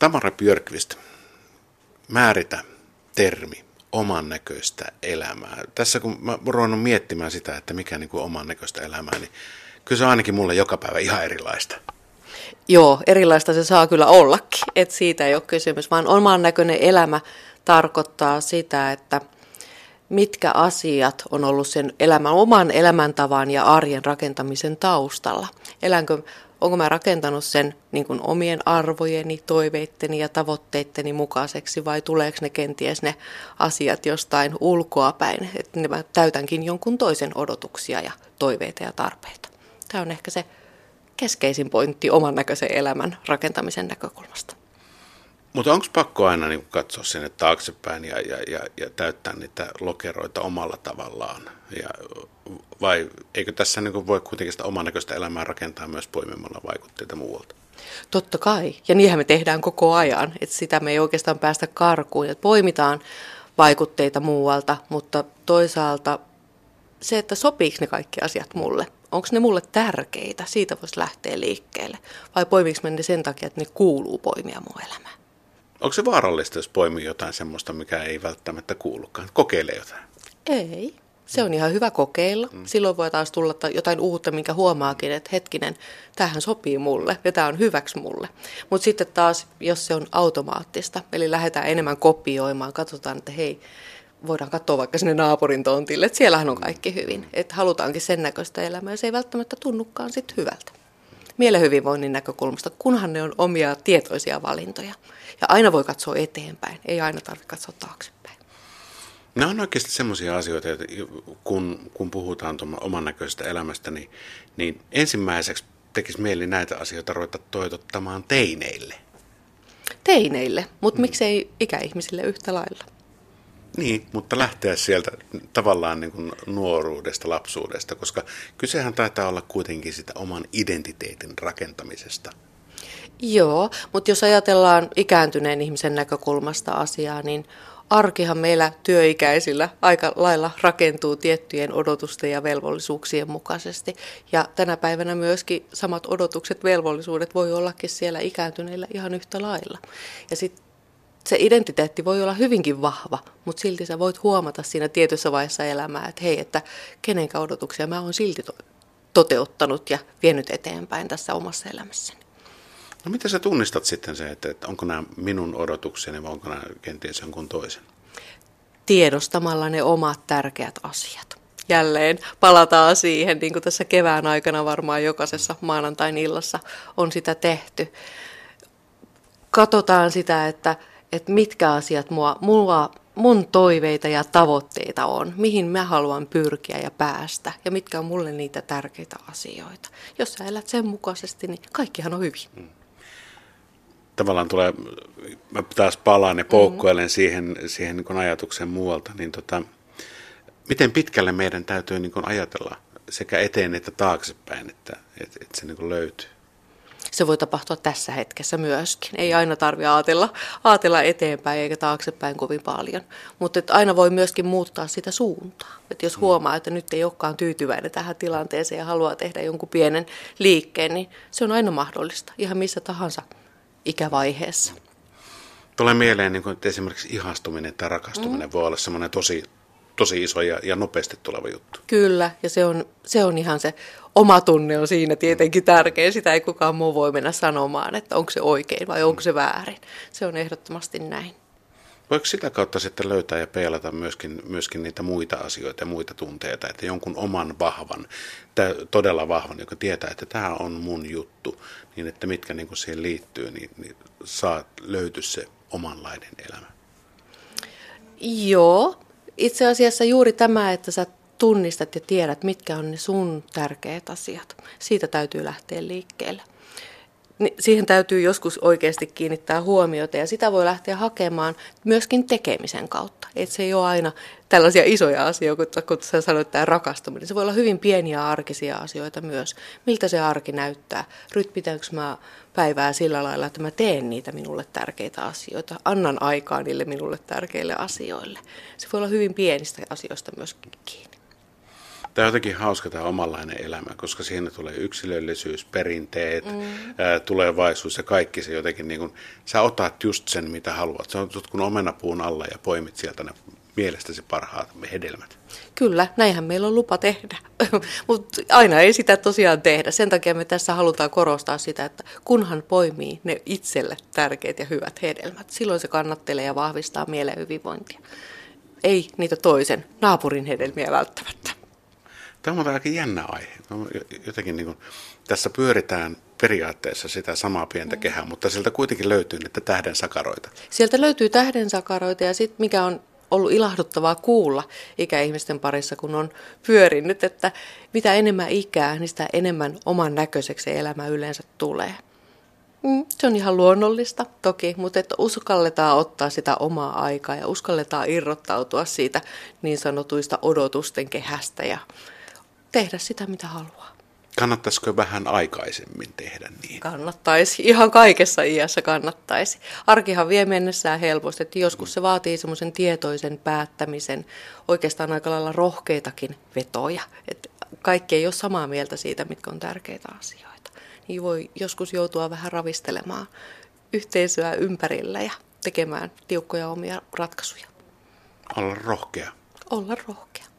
Tamara Björkvist, määritä termi oman näköistä elämää. Tässä kun mä ruvennut miettimään sitä, että mikä niin kuin oman näköistä elämää, niin kyllä se on ainakin mulle joka päivä ihan erilaista. Joo, erilaista se saa kyllä ollakin, että siitä ei ole kysymys, vaan oman näköinen elämä tarkoittaa sitä, että mitkä asiat on ollut sen elämän, oman elämäntavan ja arjen rakentamisen taustalla. Elänkö onko mä rakentanut sen niin kuin omien arvojeni, toiveitteni ja tavoitteitteni mukaiseksi vai tuleeko ne kenties ne asiat jostain ulkoa päin, että mä täytänkin jonkun toisen odotuksia ja toiveita ja tarpeita. Tämä on ehkä se keskeisin pointti oman näköisen elämän rakentamisen näkökulmasta. Mutta onko pakko aina niin katsoa sinne taaksepäin ja, ja, ja, ja täyttää niitä lokeroita omalla tavallaan? Ja, vai eikö tässä niin voi kuitenkin sitä oman näköistä elämää rakentaa myös poimimalla vaikutteita muualta? Totta kai, ja niinhän me tehdään koko ajan, että sitä me ei oikeastaan päästä karkuun, että poimitaan vaikutteita muualta, mutta toisaalta se, että sopiiko ne kaikki asiat mulle, onko ne mulle tärkeitä, siitä voisi lähteä liikkeelle, vai poimiks ne sen takia, että ne kuuluu poimia mun elämään? Onko se vaarallista, jos poimii jotain semmoista, mikä ei välttämättä kuulukaan? Kokeile jotain. Ei. Se on ihan hyvä kokeilla. Mm. Silloin voi taas tulla jotain uutta, minkä huomaakin, että hetkinen, tähän sopii mulle ja tämä on hyväksi mulle. Mutta sitten taas, jos se on automaattista, eli lähdetään enemmän kopioimaan, katsotaan, että hei, voidaan katsoa vaikka sinne naapurin tontille, että siellähän on kaikki hyvin. Että halutaankin sen näköistä elämää ja se ei välttämättä tunnukaan sitten hyvältä. Mielen hyvinvoinnin näkökulmasta, kunhan ne on omia tietoisia valintoja. Ja aina voi katsoa eteenpäin, ei aina tarvitse katsoa taaksepäin. Nämä on oikeasti semmoisia asioita, että kun, kun puhutaan oman näköisestä elämästä, niin, niin ensimmäiseksi tekisi mieli näitä asioita ruveta toitottamaan teineille. Teineille, mutta mm. miksei ikäihmisille yhtä lailla? Niin, mutta lähteä sieltä tavallaan niin kuin nuoruudesta, lapsuudesta, koska kysehän taitaa olla kuitenkin sitä oman identiteetin rakentamisesta. Joo, mutta jos ajatellaan ikääntyneen ihmisen näkökulmasta asiaa, niin arkihan meillä työikäisillä aika lailla rakentuu tiettyjen odotusten ja velvollisuuksien mukaisesti. Ja tänä päivänä myöskin samat odotukset, velvollisuudet voi ollakin siellä ikääntyneillä ihan yhtä lailla. Ja sitten se identiteetti voi olla hyvinkin vahva, mutta silti sä voit huomata siinä tietyssä vaiheessa elämää, että hei, että kenenkä odotuksia mä oon silti to- toteuttanut ja vienyt eteenpäin tässä omassa elämässäni. No miten sä tunnistat sitten se, että, että onko nämä minun odotukseni vai onko nämä kenties jonkun toisen? Tiedostamalla ne omat tärkeät asiat. Jälleen palataan siihen, niin kuin tässä kevään aikana varmaan jokaisessa maanantain illassa on sitä tehty. Katsotaan sitä, että, että mitkä asiat mua, mua, mun toiveita ja tavoitteita on, mihin mä haluan pyrkiä ja päästä ja mitkä on mulle niitä tärkeitä asioita. Jos sä elät sen mukaisesti, niin kaikkihan on hyvin. Mm tavallaan tulee, mä taas palaan ja poukkoilen mm-hmm. siihen, siihen niin ajatuksen muualta, niin tota, miten pitkälle meidän täytyy niin ajatella sekä eteen että taaksepäin, että, että, että se niin löytyy? Se voi tapahtua tässä hetkessä myöskin. Ei aina tarvitse ajatella, ajatella eteenpäin eikä taaksepäin kovin paljon. Mutta aina voi myöskin muuttaa sitä suuntaa. Et jos mm. huomaa, että nyt ei olekaan tyytyväinen tähän tilanteeseen ja haluaa tehdä jonkun pienen liikkeen, niin se on aina mahdollista. Ihan missä tahansa ikävaiheessa. Tulee mieleen, niin kuin, että esimerkiksi ihastuminen tai rakastuminen mm. voi olla semmoinen tosi, tosi iso ja, ja nopeasti tuleva juttu. Kyllä, ja se on, se on ihan se oma tunne on siinä tietenkin tärkeä. Sitä ei kukaan muu voi mennä sanomaan, että onko se oikein vai onko se väärin. Se on ehdottomasti näin. Voiko sitä kautta sitten löytää ja peilata myöskin, myöskin niitä muita asioita ja muita tunteita, että jonkun oman vahvan, todella vahvan, joka tietää, että tämä on mun juttu, niin että mitkä niin siihen liittyy, niin, niin saa löytyä se omanlainen elämä. Joo, itse asiassa juuri tämä, että sä tunnistat ja tiedät, mitkä on ne sun tärkeät asiat. Siitä täytyy lähteä liikkeelle niin siihen täytyy joskus oikeasti kiinnittää huomiota ja sitä voi lähteä hakemaan myöskin tekemisen kautta. Että se ei ole aina tällaisia isoja asioita, kun sä sanoit tämä rakastuminen. Se voi olla hyvin pieniä arkisia asioita myös. Miltä se arki näyttää? Rytmitäänkö mä päivää sillä lailla, että mä teen niitä minulle tärkeitä asioita. Annan aikaa niille minulle tärkeille asioille. Se voi olla hyvin pienistä asioista myöskin kiinni Tämä on jotenkin hauska tämä omanlainen elämä, koska siinä tulee yksilöllisyys, perinteet, mm. ää, tulevaisuus ja kaikki se jotenkin, niin kuin, sä otat just sen, mitä haluat. Se on kun omenapuun alla ja poimit sieltä ne mielestäsi parhaat hedelmät. Kyllä, näinhän meillä on lupa tehdä, mutta aina ei sitä tosiaan tehdä. Sen takia me tässä halutaan korostaa sitä, että kunhan poimii ne itselle tärkeät ja hyvät hedelmät, silloin se kannattelee ja vahvistaa mielen hyvinvointia. Ei niitä toisen naapurin hedelmiä välttämättä. Tämä on aika jännä aihe. Jotenkin niin kuin, tässä pyöritään periaatteessa sitä samaa pientä mm. kehää, mutta sieltä kuitenkin löytyy niitä tähden sakaroita. Sieltä löytyy tähden sakaroita ja sitten mikä on ollut ilahduttavaa kuulla ikäihmisten parissa, kun on pyörinyt, että mitä enemmän ikää, niin sitä enemmän oman näköiseksi elämä yleensä tulee. Mm, se on ihan luonnollista toki, mutta että uskalletaan ottaa sitä omaa aikaa ja uskalletaan irrottautua siitä niin sanotuista odotusten kehästä ja tehdä sitä, mitä haluaa. Kannattaisiko vähän aikaisemmin tehdä niin? Kannattaisi. Ihan kaikessa iässä kannattaisi. Arkihan vie mennessään helposti, että joskus se vaatii semmoisen tietoisen päättämisen, oikeastaan aika lailla rohkeitakin vetoja. Että kaikki ei ole samaa mieltä siitä, mitkä on tärkeitä asioita. Niin voi joskus joutua vähän ravistelemaan yhteisöä ympärillä ja tekemään tiukkoja omia ratkaisuja. Olla rohkea. Olla rohkea.